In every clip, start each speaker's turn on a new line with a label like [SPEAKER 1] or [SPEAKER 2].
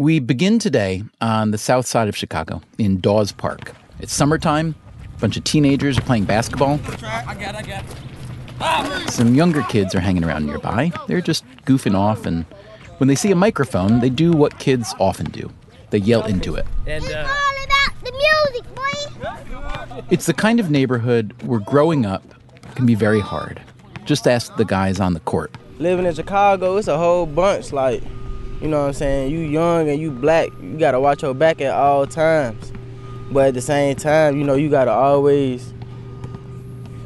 [SPEAKER 1] We begin today on the south side of Chicago in Dawes Park. It's summertime. A bunch of teenagers are playing basketball.
[SPEAKER 2] I got, I got.
[SPEAKER 1] Some younger kids are hanging around nearby. They're just goofing off, and when they see a microphone, they do what kids often do they yell into it.
[SPEAKER 2] And
[SPEAKER 3] It's
[SPEAKER 2] uh,
[SPEAKER 3] all about the music, boy.
[SPEAKER 1] It's the kind of neighborhood where growing up can be very hard. Just ask the guys on the court.
[SPEAKER 4] living in Chicago, it's a whole bunch. Like, you know what I'm saying? You young and you black, you gotta watch your back at all times. But at the same time, you know, you gotta always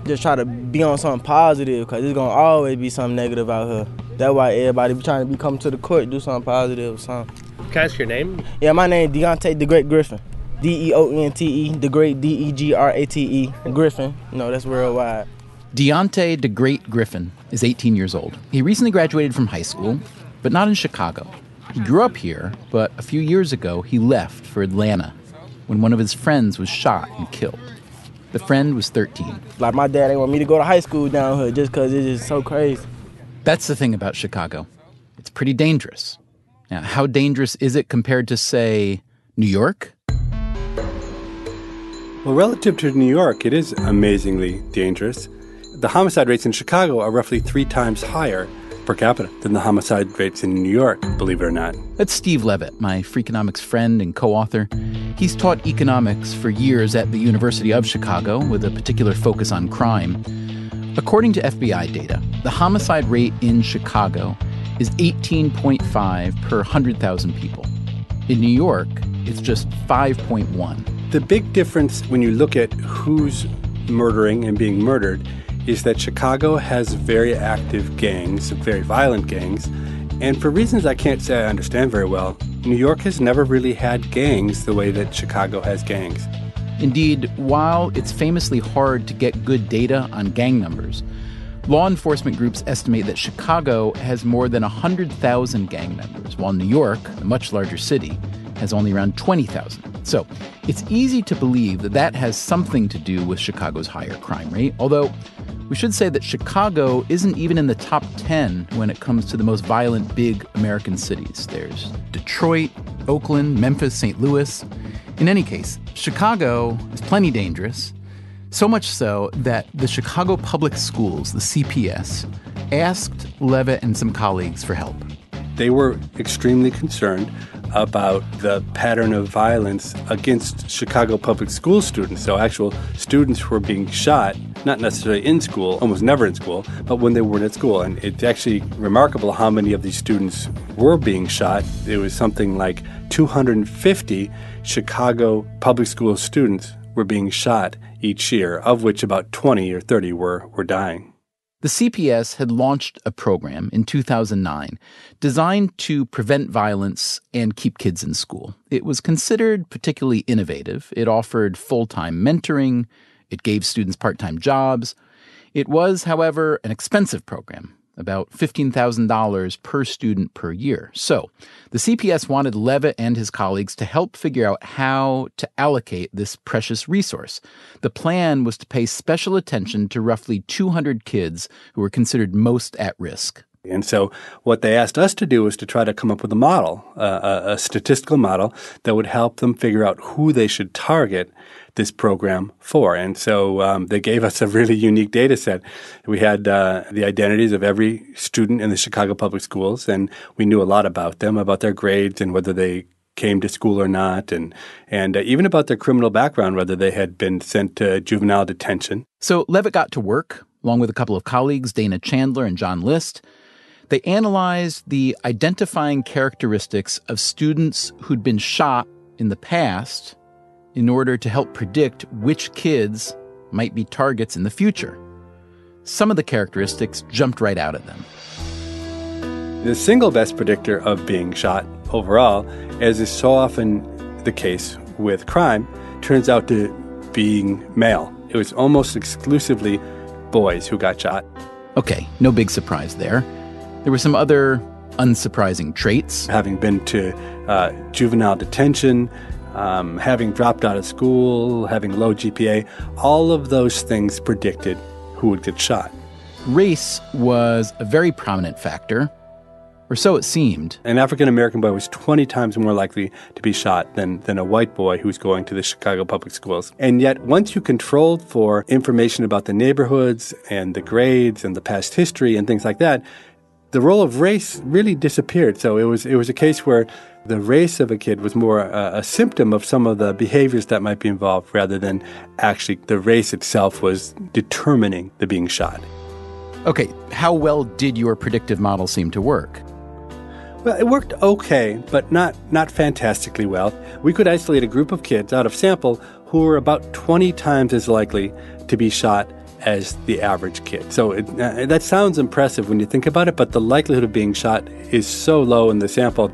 [SPEAKER 4] just try to be on something positive, cause there's gonna always be something negative out here. That's why everybody be trying to be coming to the court, do something positive or something.
[SPEAKER 2] can I ask your name?
[SPEAKER 4] Yeah, my name is Deonte the Great Griffin. D E O N T E, the Great D E G R A T E, Griffin. You know, that's worldwide.
[SPEAKER 1] Deonte the Great Griffin is 18 years old. He recently graduated from high school, but not in Chicago. He grew up here, but a few years ago he left for Atlanta when one of his friends was shot and killed. The friend was 13.
[SPEAKER 4] Like my dad ain't want me to go to high school down here just cause it's just so crazy.
[SPEAKER 1] That's the thing about Chicago. It's pretty dangerous. Now, how dangerous is it compared to, say, New York?
[SPEAKER 5] Well, relative to New York, it is amazingly dangerous. The homicide rates in Chicago are roughly three times higher per capita than the homicide rates in New York, believe it or not.
[SPEAKER 1] That's Steve Levitt, my Freakonomics friend and co author. He's taught economics for years at the University of Chicago with a particular focus on crime. According to FBI data, the homicide rate in Chicago is 18.5 per 100,000 people. In New York, it's just 5.1.
[SPEAKER 5] The big difference when you look at who's murdering and being murdered is that Chicago has very active gangs, very violent gangs, and for reasons I can't say I understand very well, New York has never really had gangs the way that Chicago has gangs.
[SPEAKER 1] Indeed, while it's famously hard to get good data on gang numbers, law enforcement groups estimate that Chicago has more than 100,000 gang members, while New York, a much larger city, has only around 20,000. So it's easy to believe that that has something to do with Chicago's higher crime rate, although we should say that Chicago isn't even in the top 10 when it comes to the most violent big American cities. There's Detroit, Oakland, Memphis, St. Louis. In any case, Chicago is plenty dangerous, so much so that the Chicago Public Schools, the CPS, asked Levitt and some colleagues for help.
[SPEAKER 5] They were extremely concerned about the pattern of violence against Chicago public school students. So, actual students who were being shot, not necessarily in school, almost never in school, but when they weren't at school. And it's actually remarkable how many of these students were being shot. It was something like 250 Chicago public school students were being shot each year, of which about 20 or 30 were, were dying.
[SPEAKER 1] The CPS had launched a program in 2009 designed to prevent violence and keep kids in school. It was considered particularly innovative. It offered full time mentoring, it gave students part time jobs. It was, however, an expensive program, about $15,000 per student per year. So the CPS wanted Levitt and his colleagues to help figure out how to allocate this precious resource. The plan was to pay special attention to roughly 200 kids who were considered most at risk.
[SPEAKER 5] And so, what they asked us to do was to try to come up with a model, uh, a, a statistical model that would help them figure out who they should target this program for. And so um, they gave us a really unique data set. We had uh, the identities of every student in the Chicago Public Schools, and we knew a lot about them, about their grades and whether they came to school or not, and and uh, even about their criminal background, whether they had been sent to juvenile detention.
[SPEAKER 1] So Levitt got to work along with a couple of colleagues, Dana Chandler and John List. They analyzed the identifying characteristics of students who'd been shot in the past in order to help predict which kids might be targets in the future. Some of the characteristics jumped right out at them.
[SPEAKER 5] The single best predictor of being shot overall, as is so often the case with crime, turns out to be being male. It was almost exclusively boys who got shot.
[SPEAKER 1] Okay, no big surprise there. There were some other unsurprising traits.
[SPEAKER 5] Having been to uh, juvenile detention, um, having dropped out of school, having low GPA, all of those things predicted who would get shot.
[SPEAKER 1] Race was a very prominent factor, or so it seemed.
[SPEAKER 5] An African American boy was 20 times more likely to be shot than, than a white boy who's going to the Chicago public schools. And yet, once you controlled for information about the neighborhoods and the grades and the past history and things like that, the role of race really disappeared. So it was it was a case where the race of a kid was more a, a, symptom of some of the behaviors that might be involved rather than actually the race itself was determining the being shot.
[SPEAKER 1] Okay, how well did your predictive model seem to work?
[SPEAKER 5] Well, it worked okay, but not not fantastically well. We could isolate a group of kids out of sample who were about 20 times as likely to be shot as the average kid. So it, uh, that sounds impressive when you think about it, but the likelihood of being shot is so low in the sample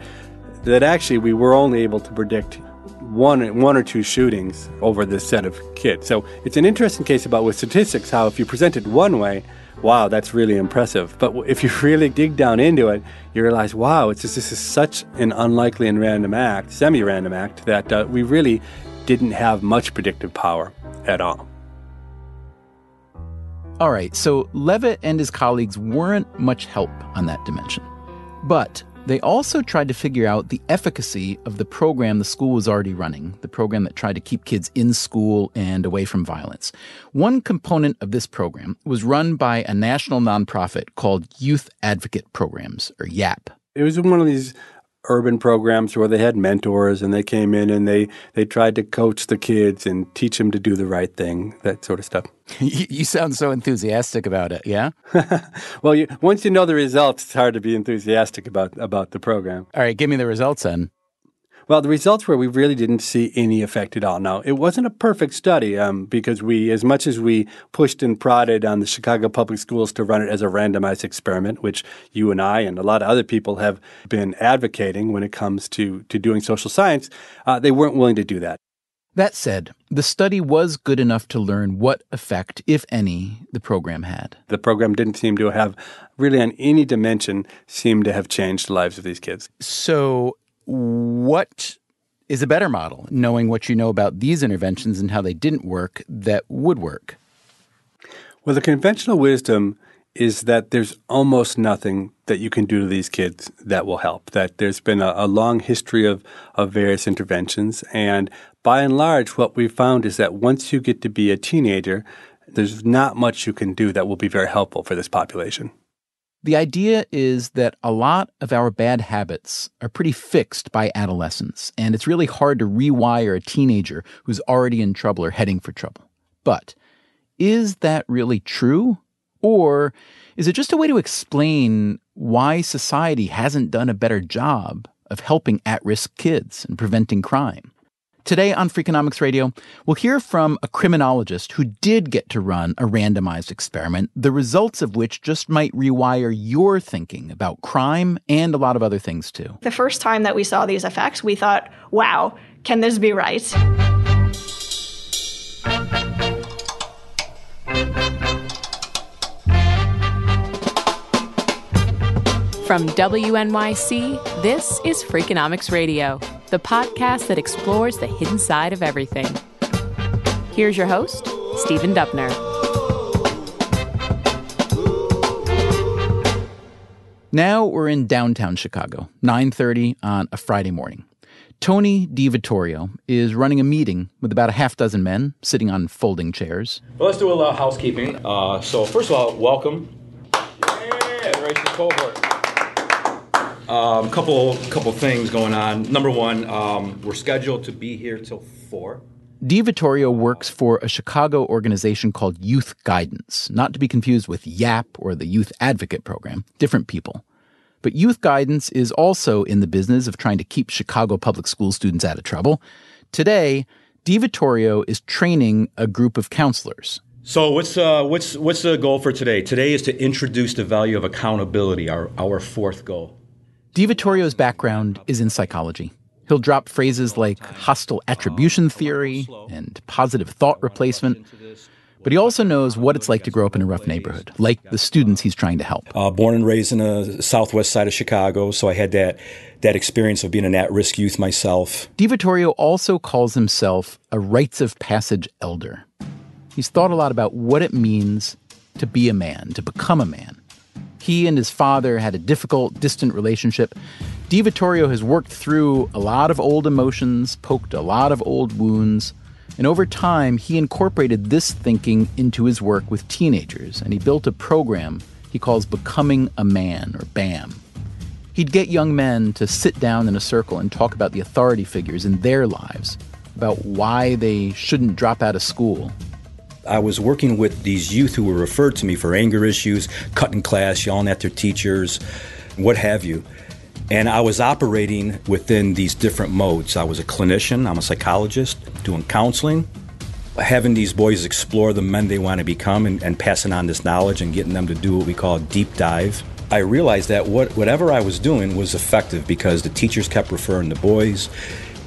[SPEAKER 5] that actually we were only able to predict one one or two shootings over this set of kids. So it's an interesting case about with statistics how if you present it one way, wow, that's really impressive. But if you really dig down into it, you realize, wow, it's just, this is such an unlikely and random act, semi-random act that uh, we really didn't have much predictive power at all.
[SPEAKER 1] All right, so Levitt and his colleagues weren't much help on that dimension. But they also tried to figure out the efficacy of the program the school was already running, the program that tried to keep kids in school and away from violence. One component of this program was run by a national nonprofit called Youth Advocate Programs, or YAP.
[SPEAKER 5] It was one of these urban programs where they had mentors and they came in and they, they tried to coach the kids and teach them to do the right thing, that sort of stuff.
[SPEAKER 1] you sound so enthusiastic about it, yeah?
[SPEAKER 5] well, you, once you know the results, it's hard to be enthusiastic about, about the program.
[SPEAKER 1] All right, give me the results then.
[SPEAKER 5] Well, the results were we really didn't see any effect at all. Now, it wasn't a perfect study um, because we, as much as we pushed and prodded on the Chicago Public Schools to run it as a randomized experiment, which you and I and a lot of other people have been advocating when it comes to, to doing social science, uh, they weren't willing to do that.
[SPEAKER 1] That said, the study was good enough to learn what effect, if any, the program had.
[SPEAKER 5] The program didn't seem to have, really on any dimension, seemed to have changed the lives of these kids.
[SPEAKER 1] So, what is a better model, knowing what you know about these interventions and how they didn't work that would work?
[SPEAKER 5] Well, the conventional wisdom is that there's almost nothing that you can do to these kids that will help. That there's been a, a, long history of, of various interventions. And by and large, what we've found is that once you get to be a teenager, there's not much you can do that will be very helpful for this population.
[SPEAKER 1] The idea is that a lot of our bad habits are pretty fixed by adolescence, and it's really hard to rewire a teenager who's already in trouble or heading for trouble. But is that really true? Or is it just a way to explain why society hasn't done a better job of helping at risk kids and preventing crime? Today on Freakonomics Radio, we'll hear from a criminologist who did get to run a randomized experiment, the results of which just might rewire your thinking about crime and a lot of other things too.
[SPEAKER 6] The first time that we saw these effects, we thought, wow, can this be right?
[SPEAKER 7] From WNYC, this is Freakonomics Radio the podcast that explores the hidden side of everything. Here's your host, Stephen Dubner.
[SPEAKER 1] Now we're in downtown Chicago, 9:30 on a Friday morning. Tony DiVittorio is running a meeting with about a half dozen men sitting on folding chairs.
[SPEAKER 8] Well, let's do a little housekeeping. Uh, so, first of all, welcome. Yeah, Generation Cohort. A um, couple, couple things going on. Number one, um, we're scheduled to be here till four.
[SPEAKER 1] DiVittorio works for a Chicago organization called Youth Guidance, not to be confused with YAP or the Youth Advocate Program, different people. But Youth Guidance is also in the business of trying to keep Chicago public school students out of trouble. Today, DiVittorio is training a group of counselors.
[SPEAKER 8] So, what's, uh, what's, what's the goal for today? Today is to introduce the value of accountability, our, our fourth goal.
[SPEAKER 1] DiVittorio's background is in psychology. He'll drop phrases like hostile attribution theory and positive thought replacement. But he also knows what it's like to grow up in a rough neighborhood, like the students he's trying to help.
[SPEAKER 9] Uh, born and raised in the southwest side of Chicago, so I had that that experience of being an at-risk youth myself.
[SPEAKER 1] DiVittorio also calls himself a rites of passage elder. He's thought a lot about what it means to be a man, to become a man. He and his father had a difficult, distant relationship, DiVittorio has worked through a lot of old emotions, poked a lot of old wounds, and over time, he incorporated this thinking into his work with teenagers, and he built a program he calls Becoming a Man, or BAM. He'd get young men to sit down in a circle and talk about the authority figures in their lives, about why they shouldn't drop out of school.
[SPEAKER 9] I was working with these youth who were referred to me for anger issues, cutting class, yelling at their teachers, what have you. And I was operating within these different modes. I was a clinician, I'm a psychologist, doing counseling, having these boys explore the men they want to become and, and passing on this knowledge and getting them to do what we call a deep dive. I realized that what, whatever I was doing was effective because the teachers kept referring the boys.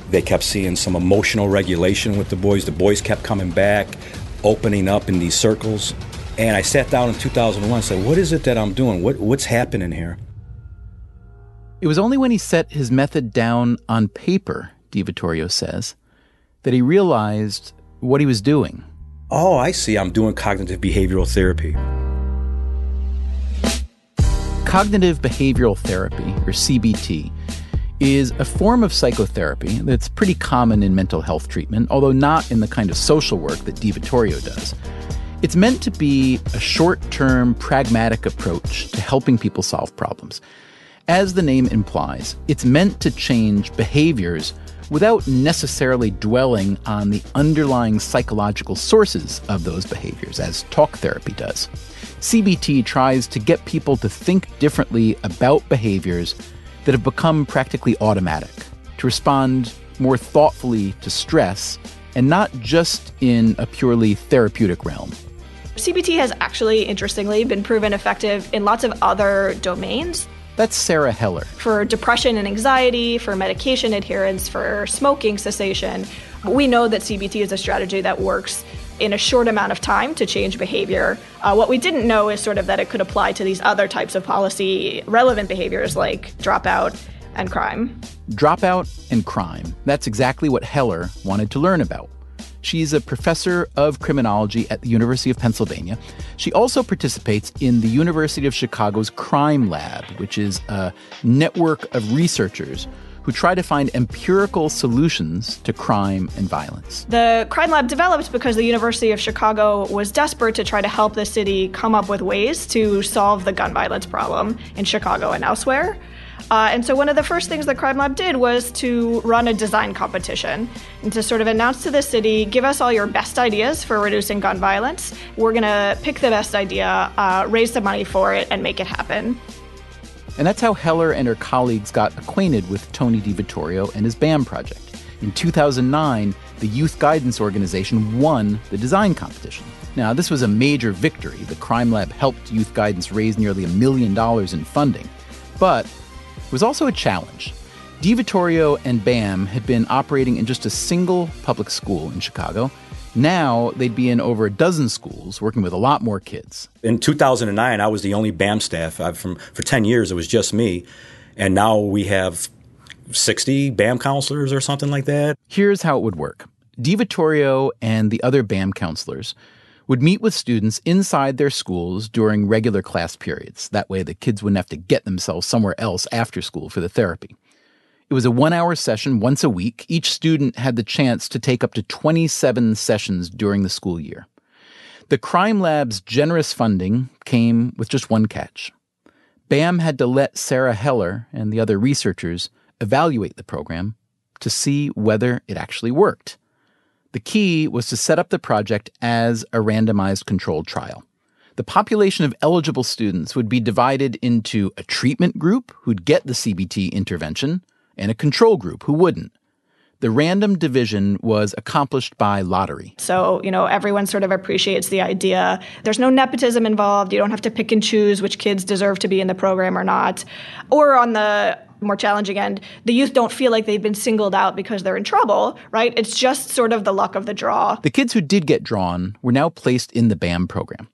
[SPEAKER 9] They kept seeing some emotional regulation with the boys. The boys kept coming back, opening up in these circles. And I sat down in 2001 and said, What is it that I'm doing? What, what's happening here?
[SPEAKER 1] It was only when he set his method down on paper, DiVittorio says, that he realized what he was doing.
[SPEAKER 9] Oh, I see. I'm doing cognitive behavioral therapy.
[SPEAKER 1] Cognitive behavioral therapy, or CBT, is a form of psychotherapy that's pretty common in mental health treatment, although not in the kind of social work that DiVittorio does. It's meant to be a short term, pragmatic approach to helping people solve problems. As the name implies, it's meant to change behaviors without necessarily dwelling on the underlying psychological sources of those behaviors, as talk therapy does. CBT tries to get people to think differently about behaviors that have become practically automatic, to respond more thoughtfully to stress, and not just in a purely therapeutic realm.
[SPEAKER 6] CBT has actually, interestingly, been proven effective in lots of other domains.
[SPEAKER 1] That's Sarah Heller.
[SPEAKER 6] For depression and anxiety, for medication adherence, for smoking cessation, we know that CBT is a strategy that works in a short amount of time to change behavior. Uh, what we didn't know is sort of that it could apply to these other types of policy relevant behaviors like dropout and crime.
[SPEAKER 1] Dropout and crime. That's exactly what Heller wanted to learn about. She's a professor of criminology at the University of Pennsylvania. She also participates in the University of Chicago's Crime Lab, which is a network of researchers who try to find empirical solutions to crime and violence.
[SPEAKER 6] The Crime Lab developed because the University of Chicago was desperate to try to help the city come up with ways to solve the gun violence problem in Chicago and elsewhere. Uh, and so one of the first things the Crime Lab did was to run a design competition and to sort of announce to the city, give us all your best ideas for reducing gun violence. We're going to pick the best idea, uh, raise the money for it, and make it happen.
[SPEAKER 1] And that's how Heller and her colleagues got acquainted with Tony DiVittorio and his BAM project. In 2009, the Youth Guidance Organization won the design competition. Now, this was a major victory. The Crime Lab helped Youth Guidance raise nearly a million dollars in funding. But it was also a challenge. DiVittorio and BAM had been operating in just a single public school in Chicago. Now they'd be in over a dozen schools, working with a lot more kids.
[SPEAKER 9] In 2009, I was the only BAM staff. I've, from, for 10 years, it was just me. And now we have 60 BAM counselors or something like that.
[SPEAKER 1] Here's how it would work DiVittorio and the other BAM counselors would meet with students inside their schools during regular class periods. That way, the kids wouldn't have to get themselves somewhere else after school for the therapy. It was a one hour session once a week. Each student had the chance to take up to 27 sessions during the school year. The Crime Lab's generous funding came with just one catch. BAM had to let Sarah Heller and the other researchers evaluate the program to see whether it actually worked. The key was to set up the project as a randomized controlled trial. The population of eligible students would be divided into a treatment group who'd get the CBT intervention and a control group who wouldn't. The random division was accomplished by lottery.
[SPEAKER 6] So, you know, everyone sort of appreciates the idea. There's no nepotism involved. You don't have to pick and choose which kids deserve to be in the program or not. Or on the more challenging end, the youth don't feel like they've been singled out because they're in trouble, right? It's just sort of the luck of the draw.
[SPEAKER 1] The kids who did get drawn were now placed in the BAM program.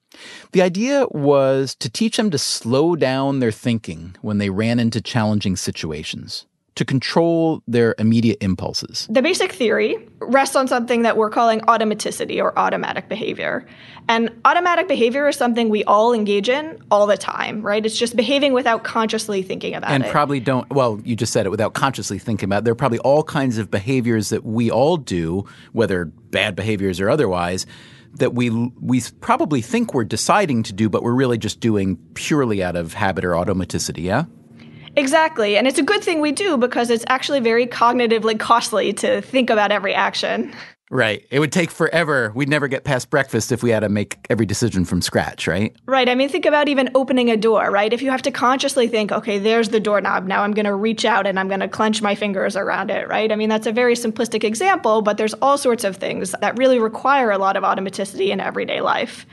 [SPEAKER 1] The idea was to teach them to slow down their thinking when they ran into challenging situations to control their immediate impulses.
[SPEAKER 6] The basic theory rests on something that we're calling automaticity or automatic behavior. And automatic behavior is something we all engage in all the time, right? It's just behaving without consciously thinking about
[SPEAKER 1] and
[SPEAKER 6] it.
[SPEAKER 1] And probably don't, well, you just said it without consciously thinking about it. There are probably all kinds of behaviors that we all do, whether bad behaviors or otherwise, that we we probably think we're deciding to do, but we're really just doing purely out of habit or automaticity, yeah?
[SPEAKER 6] Exactly. And it's a good thing we do because it's actually very cognitively costly to think about every action.
[SPEAKER 1] Right. It would take forever. We'd never get past breakfast if we had to make every decision from scratch, right?
[SPEAKER 6] Right. I mean, think about even opening a door, right? If you have to consciously think, okay, there's the doorknob. Now I'm going to reach out and I'm going to clench my fingers around it, right? I mean, that's a very simplistic example, but there's all sorts of things that really require a lot of automaticity in everyday life.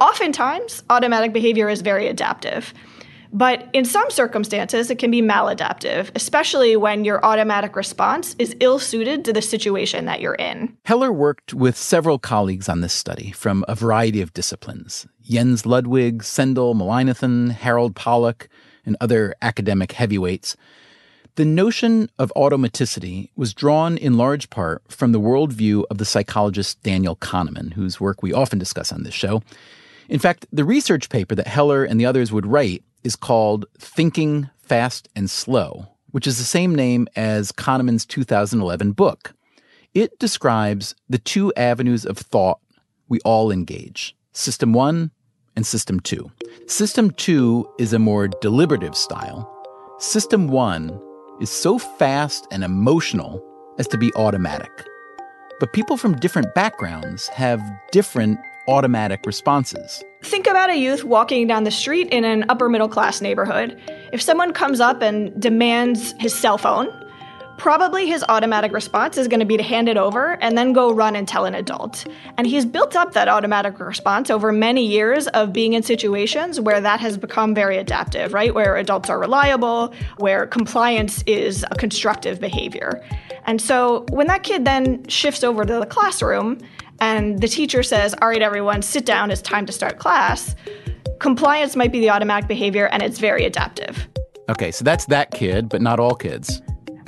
[SPEAKER 6] Oftentimes, automatic behavior is very adaptive. But in some circumstances, it can be maladaptive, especially when your automatic response is ill suited to the situation that you're in.
[SPEAKER 1] Heller worked with several colleagues on this study from a variety of disciplines Jens Ludwig, Sendhil Mullainathan, Harold Pollack, and other academic heavyweights. The notion of automaticity was drawn in large part from the worldview of the psychologist Daniel Kahneman, whose work we often discuss on this show. In fact, the research paper that Heller and the others would write is called Thinking Fast and Slow, which is the same name as Kahneman's 2011 book. It describes the two avenues of thought we all engage System 1 and System 2. System 2 is a more deliberative style. System 1 is so fast and emotional as to be automatic. But people from different backgrounds have different automatic responses.
[SPEAKER 6] Think about a youth walking down the street in an upper middle class neighborhood. If someone comes up and demands his cell phone, probably his automatic response is going to be to hand it over and then go run and tell an adult. And he's built up that automatic response over many years of being in situations where that has become very adaptive, right? Where adults are reliable, where compliance is a constructive behavior. And so when that kid then shifts over to the classroom and the teacher says, All right, everyone, sit down, it's time to start class, compliance might be the automatic behavior and it's very adaptive.
[SPEAKER 1] Okay, so that's that kid, but not all kids.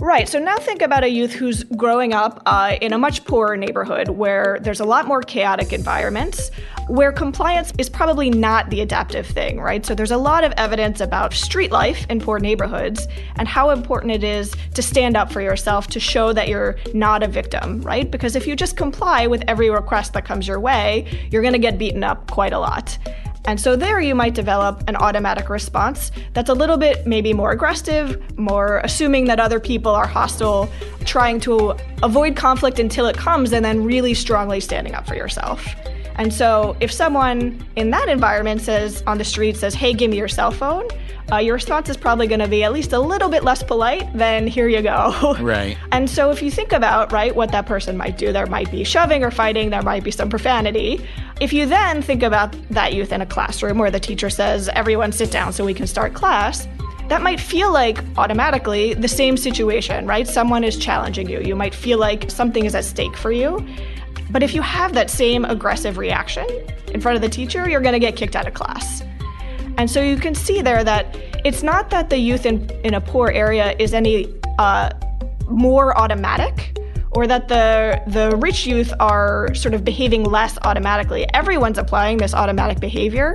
[SPEAKER 6] Right. So now think about a youth who's growing up uh, in a much poorer neighborhood where there's a lot more chaotic environments, where compliance is probably not the adaptive thing, right? So there's a lot of evidence about street life in poor neighborhoods and how important it is to stand up for yourself to show that you're not a victim, right? Because if you just comply with every request that comes your way, you're going to get beaten up quite a lot. And so there you might develop an automatic response that's a little bit maybe more aggressive, more assuming that other people are hostile, trying to avoid conflict until it comes, and then really strongly standing up for yourself. And so if someone in that environment says on the street says, "Hey, give me your cell phone," uh, your response is probably going to be at least a little bit less polite than "Here you go."
[SPEAKER 1] Right.
[SPEAKER 6] and so if you think about right what that person might do, there might be shoving or fighting, there might be some profanity. If you then think about that youth in a classroom where the teacher says, "Everyone sit down so we can start class," that might feel like automatically the same situation, right? Someone is challenging you. You might feel like something is at stake for you. But if you have that same aggressive reaction in front of the teacher, you're going to get kicked out of class. And so you can see there that it's not that the youth in, in a poor area is any uh, more automatic or that the the rich youth are sort of behaving less automatically. Everyone's applying this automatic behavior,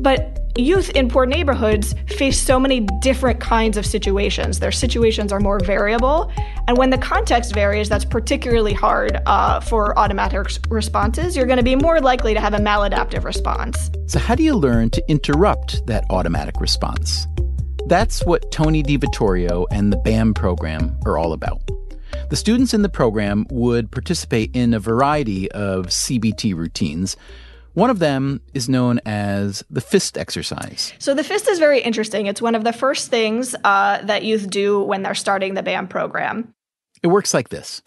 [SPEAKER 6] but youth in poor neighborhoods face so many different kinds of situations. Their situations are more variable, and when the context varies, that's particularly hard uh, for automatic responses. You're going to be more likely to have a maladaptive response.
[SPEAKER 1] So, how do you learn to interrupt that automatic response? That's what Tony DiVittorio and the BAM program are all about. The students in the program would participate in a variety of CBT routines. One of them is known as the fist exercise.
[SPEAKER 6] So, the fist is very interesting. It's one of the first things uh, that youth do when they're starting the BAM program.
[SPEAKER 1] It works like this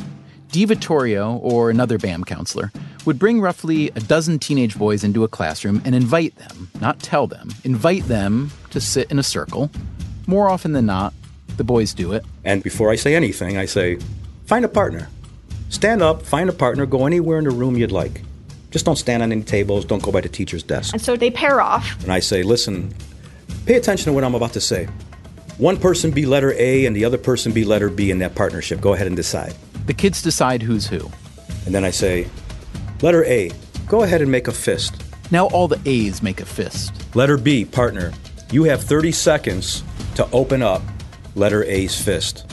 [SPEAKER 1] DiVittorio, or another BAM counselor, would bring roughly a dozen teenage boys into a classroom and invite them, not tell them, invite them to sit in a circle. More often than not, the boys do it.
[SPEAKER 9] And before I say anything, I say, find a partner. Stand up, find a partner, go anywhere in the room you'd like. Just don't stand on any tables, don't go by the teacher's desk.
[SPEAKER 6] And so they pair off.
[SPEAKER 9] And I say, listen, pay attention to what I'm about to say. One person be letter A and the other person be letter B in that partnership. Go ahead and decide.
[SPEAKER 1] The kids decide who's who.
[SPEAKER 9] And then I say, letter A, go ahead and make a fist.
[SPEAKER 1] Now all the A's make a fist.
[SPEAKER 9] Letter B, partner, you have 30 seconds to open up letter A's fist.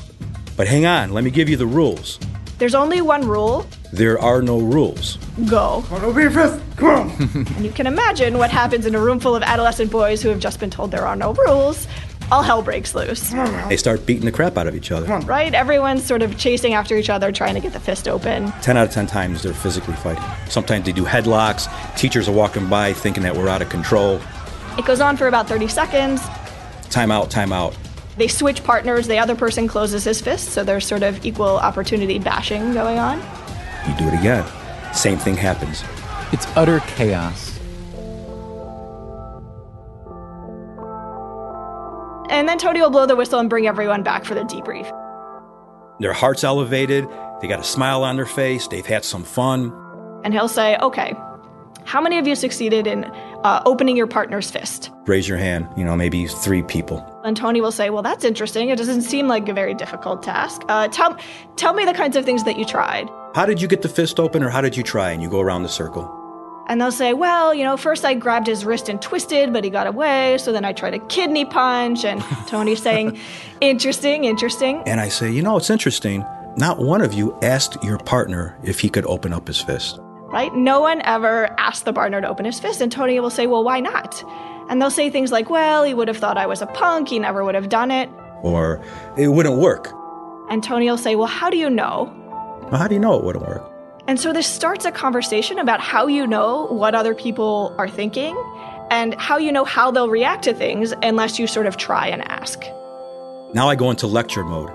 [SPEAKER 9] But hang on, let me give you the rules.
[SPEAKER 6] There's only one rule
[SPEAKER 9] There are no rules.
[SPEAKER 6] go.
[SPEAKER 2] Open your fist. Come on.
[SPEAKER 6] And you can imagine what happens in a room full of adolescent boys who have just been told there are no rules. All hell breaks loose.
[SPEAKER 9] They start beating the crap out of each other.
[SPEAKER 6] Right? Everyone's sort of chasing after each other, trying to get the fist open.
[SPEAKER 9] 10 out of 10 times they're physically fighting. Sometimes they do headlocks. Teachers are walking by thinking that we're out of control.
[SPEAKER 6] It goes on for about 30 seconds.
[SPEAKER 9] Time out, time out.
[SPEAKER 6] They switch partners. The other person closes his fist, so there's sort of equal opportunity bashing going on.
[SPEAKER 9] You do it again. Same thing happens.
[SPEAKER 1] It's utter chaos.
[SPEAKER 6] And then Tony will blow the whistle and bring everyone back for the debrief.
[SPEAKER 9] Their heart's elevated. They got a smile on their face. They've had some fun.
[SPEAKER 6] And he'll say, okay, how many of you succeeded in uh, opening your partner's fist?
[SPEAKER 9] Raise your hand. You know, maybe three people.
[SPEAKER 6] And Tony will say, well, that's interesting. It doesn't seem like a very difficult task. Uh, tell, tell me the kinds of things that you tried.
[SPEAKER 9] How did you get the fist open or how did you try? And you go around the circle.
[SPEAKER 6] And they'll say, well, you know, first I grabbed his wrist and twisted, but he got away. So then I tried a kidney punch. And Tony's saying, interesting, interesting.
[SPEAKER 9] And I say, you know, it's interesting. Not one of you asked your partner if he could open up his fist.
[SPEAKER 6] Right? No one ever asked the partner to open his fist. And Tony will say, well, why not? And they'll say things like, well, he would have thought I was a punk. He never would have done it.
[SPEAKER 9] Or it wouldn't work.
[SPEAKER 6] And Tony will say, well, how do you know?
[SPEAKER 9] Well, how do you know it wouldn't work?
[SPEAKER 6] And so this starts a conversation about how you know what other people are thinking and how you know how they'll react to things unless you sort of try and ask.
[SPEAKER 9] Now I go into lecture mode.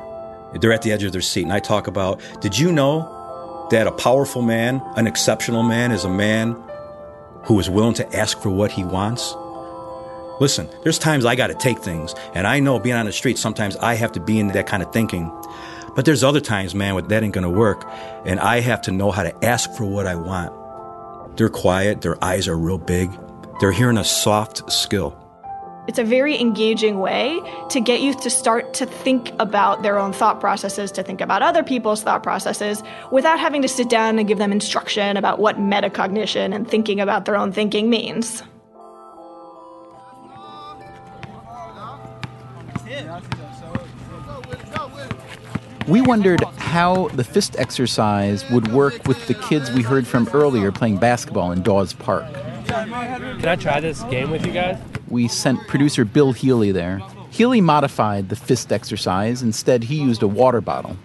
[SPEAKER 9] They're at the edge of their seat, and I talk about Did you know that a powerful man, an exceptional man, is a man who is willing to ask for what he wants? Listen, there's times I got to take things, and I know being on the street, sometimes I have to be in that kind of thinking. But there's other times, man, where that ain't gonna work, and I have to know how to ask for what I want. They're quiet, their eyes are real big, they're hearing a soft skill.
[SPEAKER 6] It's a very engaging way to get youth to start to think about their own thought processes, to think about other people's thought processes, without having to sit down and give them instruction about what metacognition and thinking about their own thinking means.
[SPEAKER 1] We wondered how the fist exercise would work with the kids we heard from earlier playing basketball in Dawes Park.
[SPEAKER 2] Can I try this game with you guys?
[SPEAKER 1] We sent producer Bill Healy there. Healy modified the fist exercise. Instead, he used a water bottle.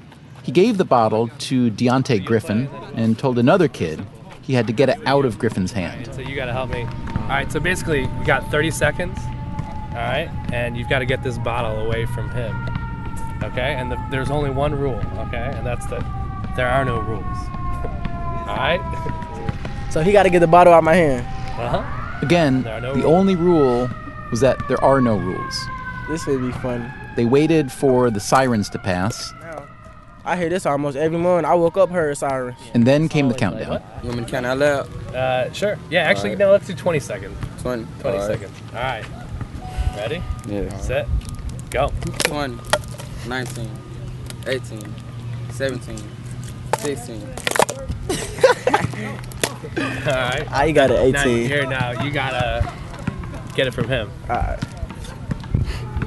[SPEAKER 1] He gave the bottle to Deonte Griffin and told another kid he had to get it out of Griffin's hand.
[SPEAKER 2] So you gotta help me. All right. So basically, we got 30 seconds. All right, and you've got to get this bottle away from him. Okay, and the, there's only one rule. Okay, and that's that there are no rules. all right.
[SPEAKER 4] So he got to get the bottle out of my hand.
[SPEAKER 2] Uh huh.
[SPEAKER 1] Again,
[SPEAKER 2] no
[SPEAKER 1] the
[SPEAKER 2] rules.
[SPEAKER 1] only rule was that there are no rules.
[SPEAKER 4] This would be fun.
[SPEAKER 1] They waited for the sirens to pass,
[SPEAKER 4] I hear this almost every morning. I woke up heard sirens.
[SPEAKER 1] and then came the countdown.
[SPEAKER 10] You want me to count out loud?
[SPEAKER 2] Uh, sure. Yeah. Actually,
[SPEAKER 10] Alright.
[SPEAKER 2] no. Let's do 20 seconds.
[SPEAKER 10] 20.
[SPEAKER 2] 20
[SPEAKER 10] Alright.
[SPEAKER 2] seconds. All right. Ready?
[SPEAKER 10] Yeah.
[SPEAKER 2] Set. Go.
[SPEAKER 10] 20, 19, 18, 17,
[SPEAKER 4] 16.
[SPEAKER 2] All right.
[SPEAKER 4] I got an
[SPEAKER 2] Now,
[SPEAKER 4] 18.
[SPEAKER 2] here now, you gotta get it from him.
[SPEAKER 4] Alright.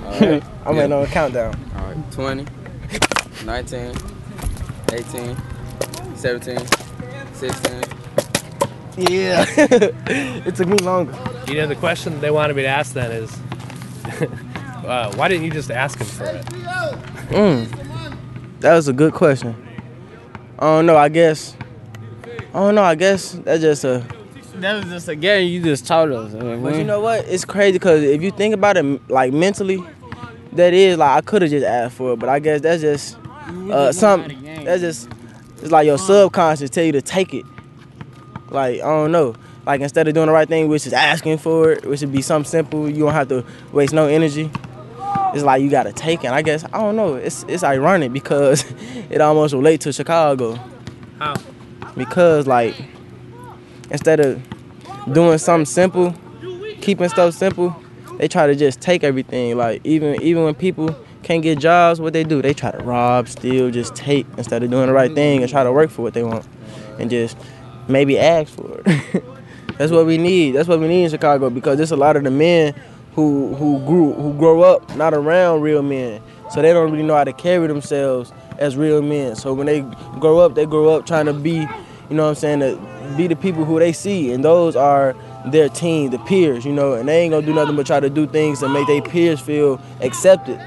[SPEAKER 10] Alright.
[SPEAKER 4] I'm waiting on a countdown.
[SPEAKER 10] Alright. 20, 19, 18, 17, 16.
[SPEAKER 4] Yeah. it took me longer.
[SPEAKER 2] You know, the question they wanted me to ask then is, uh, why didn't you just ask him for it?
[SPEAKER 4] Mm. That was a good question. I don't know. I guess. I don't know. I guess that's just a.
[SPEAKER 11] That was just a game you just taught us.
[SPEAKER 4] But you know what? It's crazy because if you think about it, like mentally, that is like I could have just asked for it, but I guess that's just uh, something. That's just it's like your subconscious tell you to take it. Like I don't know. Like instead of doing the right thing, which is asking for it, which would be something simple, you don't have to waste no energy. It's like you gotta take it. I guess I don't know. It's it's ironic because it almost relates to Chicago.
[SPEAKER 2] How?
[SPEAKER 4] Because like instead of doing something simple, keeping stuff simple, they try to just take everything. Like even even when people can't get jobs, what they do? They try to rob, steal, just take instead of doing the right thing and try to work for what they want, and just maybe ask for it. That's what we need. That's what we need in Chicago because there's a lot of the men who who grew who grow up not around real men, so they don't really know how to carry themselves as real men. So when they grow up, they grow up trying to be, you know what I'm saying, to be the people who they see, and those are their team, the peers, you know, and they ain't gonna do nothing but try to do things to make their peers feel accepted.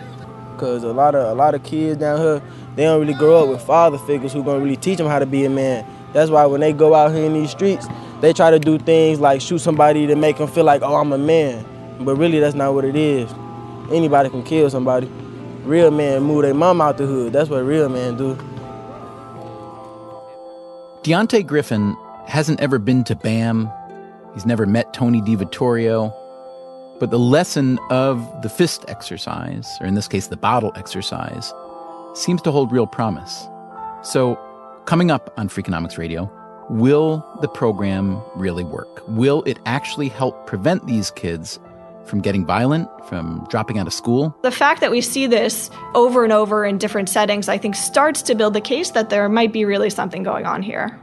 [SPEAKER 4] Cause a lot of a lot of kids down here, they don't really grow up with father figures who gonna really teach them how to be a man. That's why when they go out here in these streets, they try to do things like shoot somebody to make them feel like, oh, I'm a man. But really, that's not what it is. Anybody can kill somebody. Real men move their mom out the hood. That's what real men do.
[SPEAKER 1] Deonte Griffin hasn't ever been to BAM. He's never met Tony DiVittorio. But the lesson of the fist exercise, or in this case, the bottle exercise, seems to hold real promise. So, coming up on Freakonomics Radio, will the program really work? Will it actually help prevent these kids from getting violent, from dropping out of school?
[SPEAKER 6] The fact that we see this over and over in different settings, I think, starts to build the case that there might be really something going on here.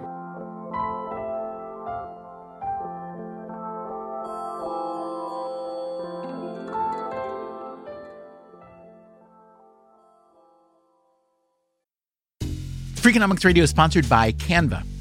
[SPEAKER 1] Freakonomics Radio is sponsored by Canva.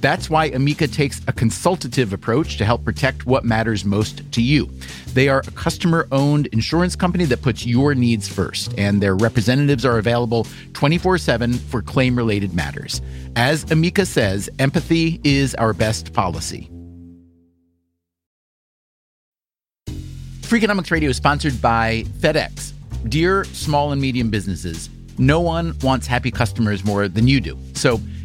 [SPEAKER 1] That's why Amica takes a consultative approach to help protect what matters most to you. They are a customer owned insurance company that puts your needs first, and their representatives are available 24 7 for claim related matters. As Amica says, empathy is our best policy. Freakonomics Radio is sponsored by FedEx. Dear small and medium businesses, no one wants happy customers more than you do. So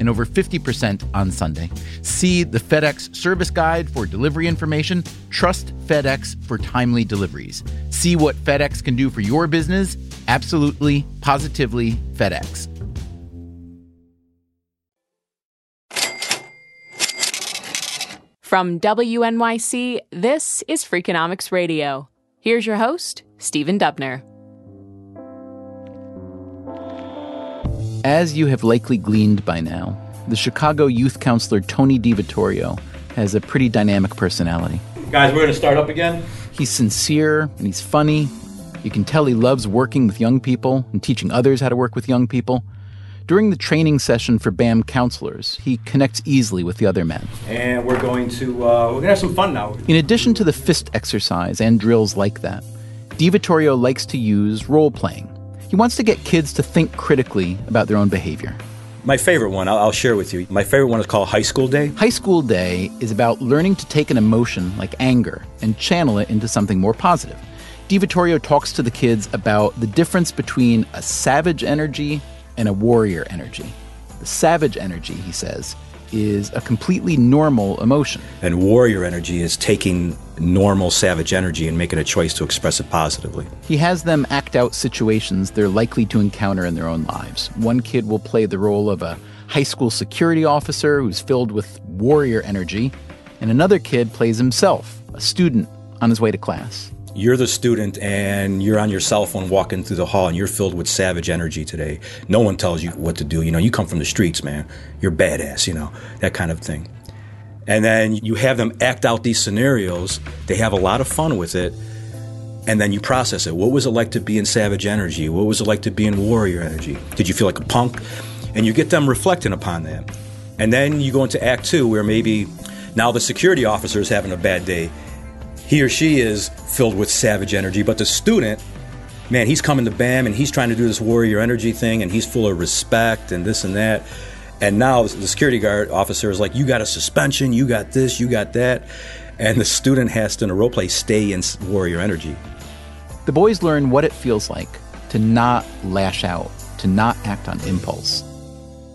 [SPEAKER 1] and over 50% on Sunday. See the FedEx service guide for delivery information. Trust FedEx for timely deliveries. See what FedEx can do for your business. Absolutely, positively FedEx.
[SPEAKER 7] From WNYC, this is Freakonomics Radio. Here's your host, Stephen Dubner.
[SPEAKER 1] As you have likely gleaned by now, the Chicago youth counselor Tony DiVittorio has a pretty dynamic personality.
[SPEAKER 8] Guys, we're going to start up again.
[SPEAKER 1] He's sincere and he's funny. You can tell he loves working with young people and teaching others how to work with young people. During the training session for BAM counselors, he connects easily with the other men.
[SPEAKER 9] And we're going to uh, we're gonna have some fun now.
[SPEAKER 1] In addition to the fist exercise and drills like that, DiVittorio likes to use role playing. He wants to get kids to think critically about their own behavior.
[SPEAKER 9] My favorite one, I'll, I'll share with you. My favorite one is called High School Day.
[SPEAKER 1] High School Day is about learning to take an emotion like anger and channel it into something more positive. DiVittorio talks to the kids about the difference between a savage energy and a warrior energy. The savage energy, he says, is a completely normal emotion.
[SPEAKER 9] And warrior energy is taking normal savage energy and making a choice to express it positively.
[SPEAKER 1] He has them act out situations they're likely to encounter in their own lives. One kid will play the role of a high school security officer who's filled with warrior energy, and another kid plays himself, a student on his way to class.
[SPEAKER 9] You're the student and you're on your cell phone walking through the hall and you're filled with savage energy today. No one tells you what to do. You know, you come from the streets, man. You're badass, you know, that kind of thing. And then you have them act out these scenarios. They have a lot of fun with it. And then you process it. What was it like to be in savage energy? What was it like to be in warrior energy? Did you feel like a punk? And you get them reflecting upon that. And then you go into act two where maybe now the security officer is having a bad day he or she is filled with savage energy, but the student, man, he's coming to BAM and he's trying to do this warrior energy thing and he's full of respect and this and that. And now the security guard officer is like, You got a suspension, you got this, you got that. And the student has to, in a role play, stay in warrior energy.
[SPEAKER 1] The boys learn what it feels like to not lash out, to not act on impulse.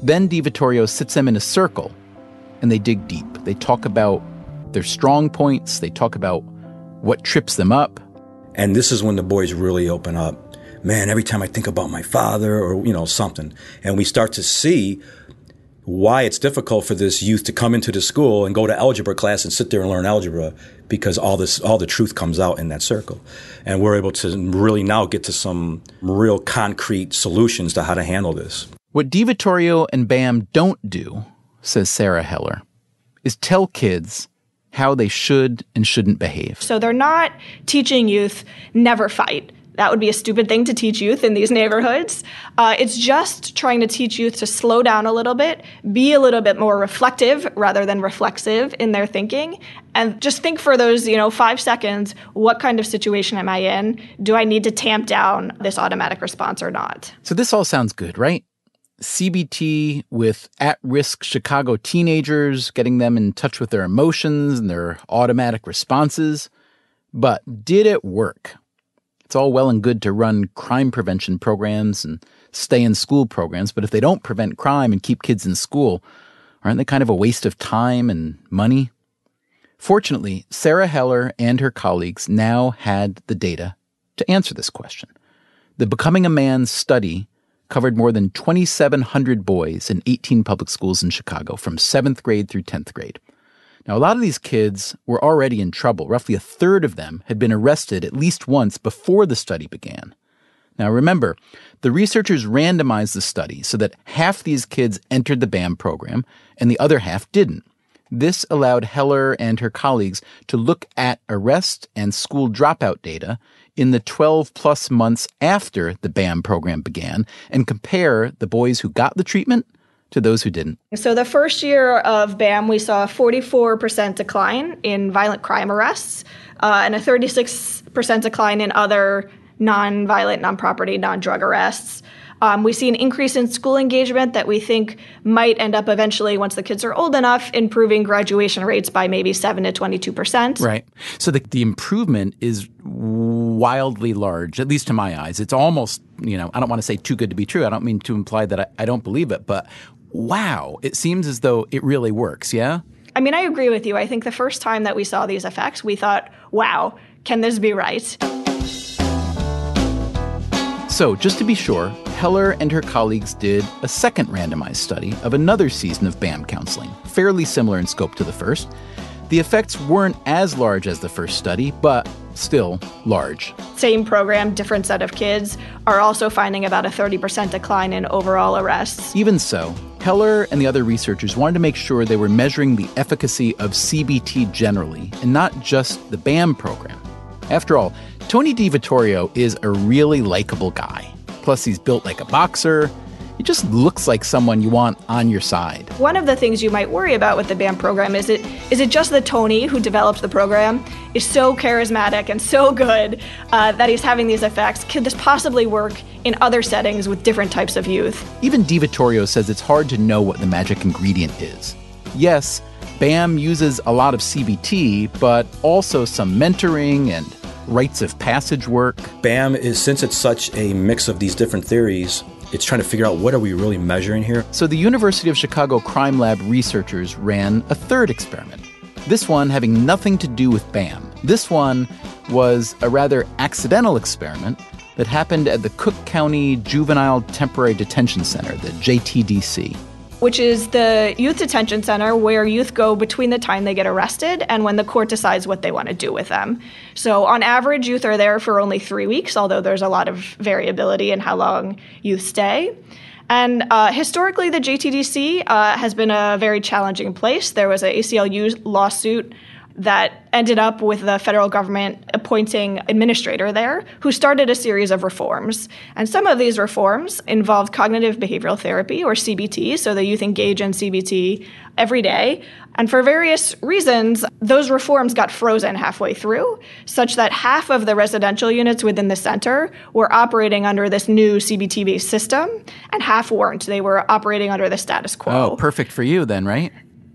[SPEAKER 1] Then DiVittorio sits them in a circle and they dig deep. They talk about their strong points, they talk about what trips them up.
[SPEAKER 9] And this is when the boys really open up. Man, every time I think about my father or, you know, something, and we start to see why it's difficult for this youth to come into the school and go to algebra class and sit there and learn algebra because all this all the truth comes out in that circle and we're able to really now get to some real concrete solutions to how to handle this
[SPEAKER 1] what DiVittorio and BAM don't do says Sara Heller is tell kids how they should and shouldn't behave.
[SPEAKER 6] So they're not teaching youth never fight. That would be a stupid thing to teach youth in these neighborhoods. Uh, it's just trying to teach youth to slow down a little bit, be a little bit more reflective rather than reflexive in their thinking, and just think for those, you know, five seconds what kind of situation am I in? Do I need to tamp down this automatic response or not?
[SPEAKER 1] So this all sounds good, right? CBT with at risk Chicago teenagers, getting them in touch with their emotions and their automatic responses. But did it work? It's all well and good to run crime prevention programs and stay in school programs, but if they don't prevent crime and keep kids in school, aren't they kind of a waste of time and money? Fortunately, Sara Heller and her colleagues now had the data to answer this question. The Becoming a Man study covered more than 2,700 boys in 18 public schools in Chicago from 7th grade through 10th grade. Now, a lot of these kids were already in trouble. Roughly a third of them had been arrested at least once before the study began. Now, remember, the researchers randomized the study so that half these kids entered the BAM program and the other half didn't. This allowed Heller and her colleagues to look at arrest and school dropout data in the 12 plus months after the BAM program began and compare the boys who got the treatment to those who didn't.
[SPEAKER 6] So, the first year of BAM, we saw a 44% decline in violent crime arrests uh, and a 36% decline in other non violent, non property, non drug arrests. Um, we see an increase in school engagement that we think might end up eventually, once the kids are old enough, improving graduation rates by maybe 7 to 22%.
[SPEAKER 1] Right. So the, the improvement is wildly large, at least to my eyes. It's almost, you know, I don't want to say too good to be true. I don't mean to imply that I, I don't believe it, but wow, it seems as though it really works, yeah?
[SPEAKER 6] I mean, I agree with you. I think the first time that we saw these effects, we thought, wow, can this be right?
[SPEAKER 1] So, just to be sure, Heller and her colleagues did a second randomized study of another season of BAM counseling, fairly similar in scope to the first. The effects weren't as large as the first study, but still large.
[SPEAKER 6] Same program, different set of kids, are also finding about a 30% decline in overall arrests.
[SPEAKER 1] Even so, Heller and the other researchers wanted to make sure they were measuring the efficacy of CBT generally and not just the BAM program. After all, Tony DiVittorio is a really likable guy. Plus, he's built like a boxer. He just looks like someone you want on your side.
[SPEAKER 6] One of the things you might worry about with the BAM program is it is it just that Tony, who developed the program, is so charismatic and so good uh, that he's having these effects? Could this possibly work in other settings with different types of youth?
[SPEAKER 1] Even DiVittorio says it's hard to know what the magic ingredient is. Yes, BAM uses a lot of CBT, but also some mentoring and rites of passage work.
[SPEAKER 9] BAM is, since it's such a mix of these different theories, it's trying to figure out what are we really measuring here.
[SPEAKER 1] So the University of Chicago Crime Lab researchers ran a third experiment. This one having nothing to do with BAM. This one was a rather accidental experiment that happened at the Cook County Juvenile Temporary Detention Center, the JTDC
[SPEAKER 6] which is the youth detention center where youth go between the time they get arrested and when the court decides what they want to do with them. So, on average, youth are there for only three weeks, although there's a lot of variability in how long youth stay. And uh, historically, the JTDC uh, has been a very challenging place. There was an ACLU lawsuit that ended up with the federal government appointing administrator there who started a series of reforms. And some of these reforms involved cognitive behavioral therapy or CBT, so the youth engage in CBT every day. And for various reasons, those reforms got frozen halfway through, such that half of the residential units within the center were operating under this new CBT based system, and half weren't. They were operating under the status quo.
[SPEAKER 1] Oh, perfect for you then, right?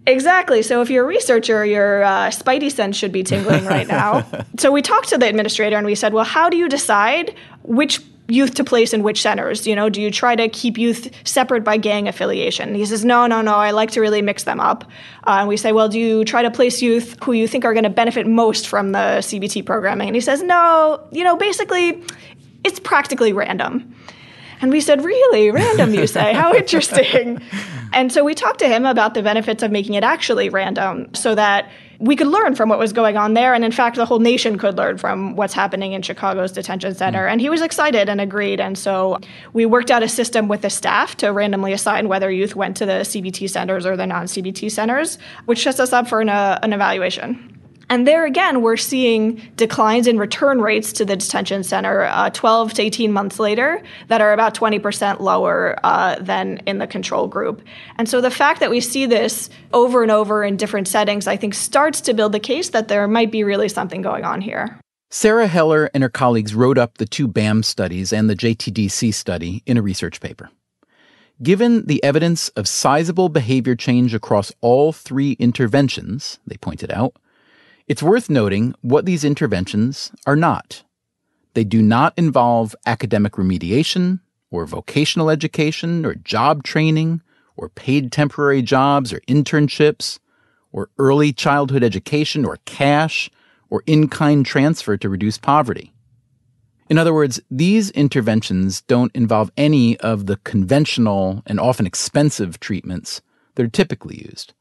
[SPEAKER 6] Exactly. So if you're a researcher, your uh, spidey sense should be tingling right now. so we talked to the administrator and we said, well, how do you decide which youth to place in which centers? You know, do you try to keep youth separate by gang affiliation? And he says, no, no, no, I like to really mix them up. Uh, and we say, well, do you try to place youth who you think are going to benefit most from the CBT programming? And he says, no, you know, basically, it's practically random. And we said, Really? Random, you say? How interesting. and so we talked to him about the benefits of making it actually random so that we could learn from what was going on there. And in fact, the whole nation could learn from what's happening in Chicago's detention center. And he was excited and agreed. And so we worked out a system with the staff to randomly assign whether youth went to the CBT centers or the non CBT centers, which sets us up for an, uh, an evaluation. And there again, we're seeing declines in return rates to the detention center uh, 12 to 18 months later that are about 20% lower uh, than in the control group. And so the fact that we see this over and over in different settings, I think, starts to build the case that there might be really something going on here.
[SPEAKER 1] Sara Heller and her colleagues wrote up the two BAM studies and the JTDC study in a research paper. Given the evidence of sizable behavior change across all three interventions, they pointed out, it's worth noting what these interventions are not. They do not involve academic remediation, or vocational education, or job training, or paid temporary jobs, or internships, or early childhood education, or cash, or in kind transfer to reduce poverty. In other words, these interventions don't involve any of the conventional and often expensive treatments that are typically used.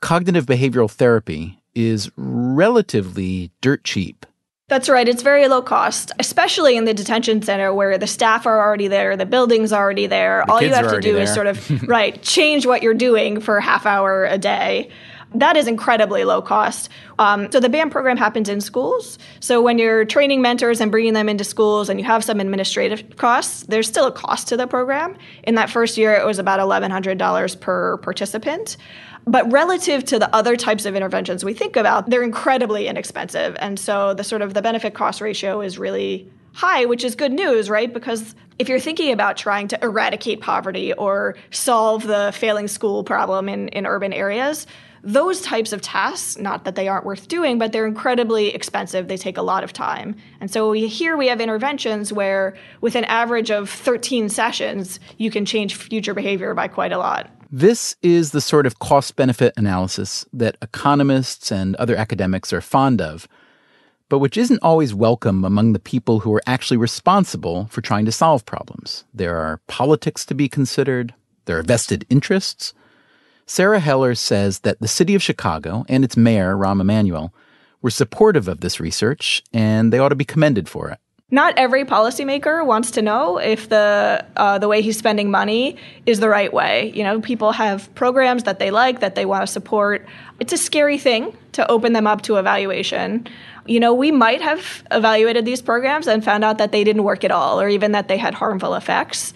[SPEAKER 1] Cognitive behavioral therapy is relatively dirt cheap.
[SPEAKER 6] That's right. It's very low cost, especially in the detention center where the staff are already there, the building's already there.
[SPEAKER 1] The
[SPEAKER 6] All you have to do
[SPEAKER 1] there.
[SPEAKER 6] is sort of, right, change what you're doing for a half hour a day. That is incredibly low cost. Um, so the BAM program happens in schools. So when you're training mentors and bringing them into schools and you have some administrative costs, there's still a cost to the program. In that first year, it was about $1,100 per participant. But relative to the other types of interventions we think about, they're incredibly inexpensive. And so the sort of the benefit cost ratio is really high, which is good news, right? Because if you're thinking about trying to eradicate poverty or solve the failing school problem in, in urban areas, those types of tasks, not that they aren't worth doing, but they're incredibly expensive. They take a lot of time. And so we, here we have interventions where, with an average of 13 sessions, you can change future behavior by quite a lot.
[SPEAKER 1] This is the sort of cost benefit analysis that economists and other academics are fond of, but which isn't always welcome among the people who are actually responsible for trying to solve problems. There are politics to be considered, there are vested interests. Sara Heller says that the city of Chicago and its mayor, Rahm Emanuel, were supportive of this research and they ought to be commended for it
[SPEAKER 6] not every policymaker wants to know if the uh, the way he's spending money is the right way. You know, people have programs that they like that they want to support. It's a scary thing to open them up to evaluation. you know, we might have evaluated these programs and found out that they didn't work at all or even that they had harmful effects.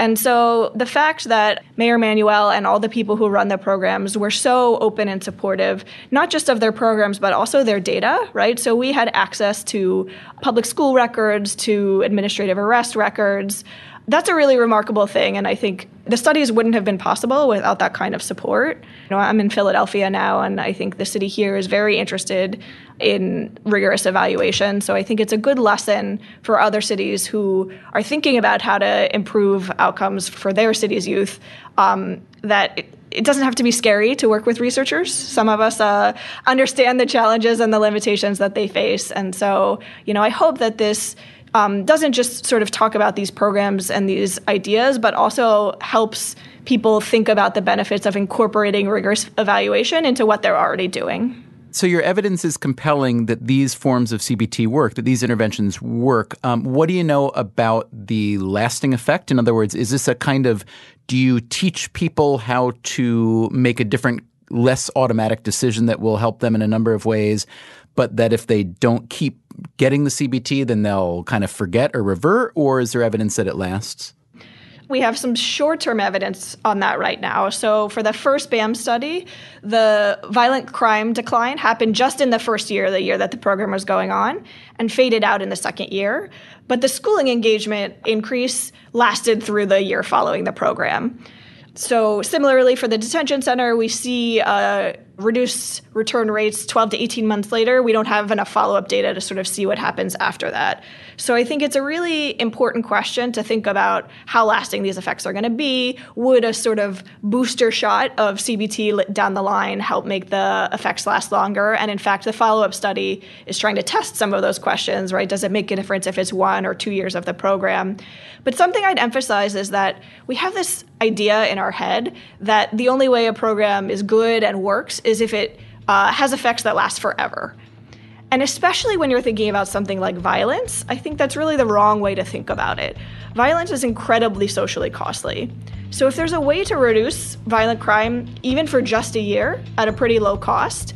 [SPEAKER 6] And so the fact that Mayor Emanuel and all the people who run the programs were so open and supportive, not just of their programs, but also their data, right? So we had access to public school records, to administrative arrest records. That's a really remarkable thing. And I think the studies wouldn't have been possible without that kind of support. You know, I'm in Philadelphia now, and I think the city here is very interested in rigorous evaluation. So I think it's a good lesson for other cities who are thinking about how to improve outcomes for their city's youth. Um, that it, it, doesn't have to be scary to work with researchers. Some of us uh, understand the challenges and the limitations that they face, and so you know I hope that this. Um, doesn't just sort of talk about these programs and these ideas, but also helps people think about the benefits of incorporating rigorous evaluation into what they're already doing.
[SPEAKER 1] So your evidence is compelling that these forms of CBT work, that these interventions work. Um, what do you know about the lasting effect? In other words, is this a kind of do you teach people how to make a different, less automatic decision that will help them in a number of ways, but that if they don't keep getting the CBT, then they'll kind of forget or revert? Or is there evidence that it lasts?
[SPEAKER 6] we have some short term evidence on that right now. So, for the first BAM study, the violent crime decline happened just in the first year, the year that the program was going on, and faded out in the second year. But the schooling engagement increase lasted through the year following the program. So, similarly, for the detention center, we see uh, reduced return rates 12 to 18 months later. We don't have enough follow up data to sort of see what happens after that. So, I think it's a really important question to think about how lasting these effects are going to be. Would a sort of booster shot of CBT down the line help make the effects last longer? And in fact, the follow up study is trying to test some of those questions, right? Does it make a difference if it's one or two years of the program? But something I'd emphasize is that we have this idea in our head that the only way a program is good and works is if it uh, has effects that last forever. And especially when you're thinking about something like violence, I think that's really the wrong way to think about it. Violence is incredibly socially costly. So if there's a way to reduce violent crime, even for just a year at a pretty low cost,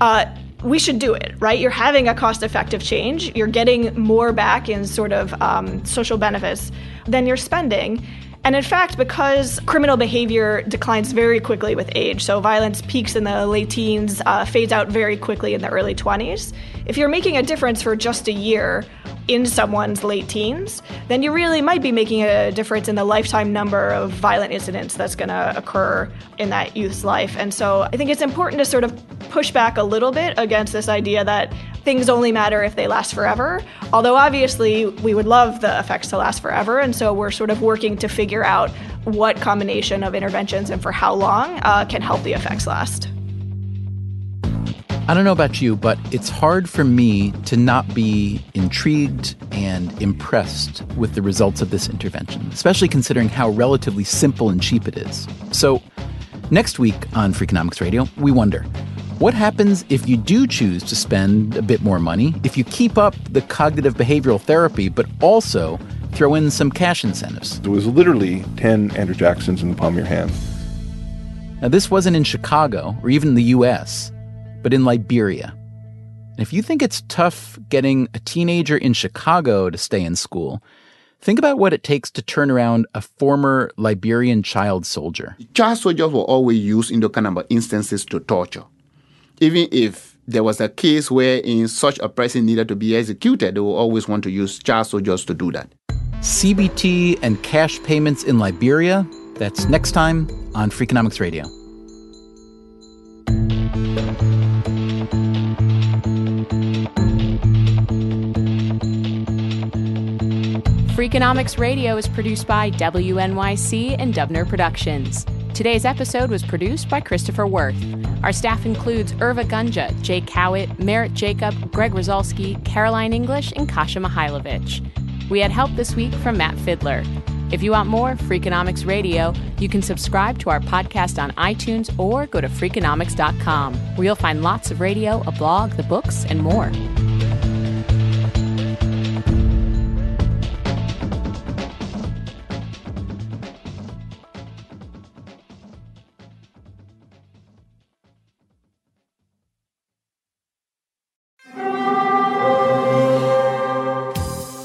[SPEAKER 6] uh, we should do it, right? You're having a cost effective change. You're getting more back in sort of um, social benefits than you're spending. And in fact, because criminal behavior declines very quickly with age, so violence peaks in the late teens, uh, fades out very quickly in the early 20s, if you're making a difference for just a year in someone's late teens, then you really might be making a difference in the lifetime number of violent incidents that's going to occur in that youth's life. And so I think it's important to sort of push back a little bit against this idea that things only matter if they last forever. Although obviously we would love the effects to last forever, and so we're sort of working to figure out what combination of interventions and for how long uh, can help the effects last.
[SPEAKER 1] I don't know about you, but it's hard for me to not be intrigued and impressed with the results of this intervention, especially considering how relatively simple and cheap it is. So, next week on Freakonomics Radio, we wonder what happens if you do choose to spend a bit more money, if you keep up the cognitive behavioral therapy, but also throw in some cash incentives?
[SPEAKER 12] It was literally 10 Andrew Jacksons in the palm of your hand.
[SPEAKER 1] Now, this wasn't in Chicago or even the US, but in Liberia. And if you think it's tough getting a teenager in Chicago to stay in school, think about what it takes to turn around a former Liberian child soldier.
[SPEAKER 13] Child soldiers were always used in those kind of instances to torture even if there was a case where in such a person needed to be executed, they would always want to use child soldiers to do that.
[SPEAKER 1] CBT and cash payments in Liberia. That's next time on Freakonomics Radio.
[SPEAKER 7] Freakonomics Radio is produced by WNYC and Dubner Productions. Today's episode was produced by Christopher Worth. Our staff includes Irva Gunja, Jake Howitt, Merritt Jacob, Greg Rosalski, Caroline English, and Kasia Mihailovic. We had help this week from Matt Fidler. If you want more Freakonomics Radio, you can subscribe to our podcast on iTunes or go to Freakonomics.com, where you'll find lots of radio, a blog, the books, and more.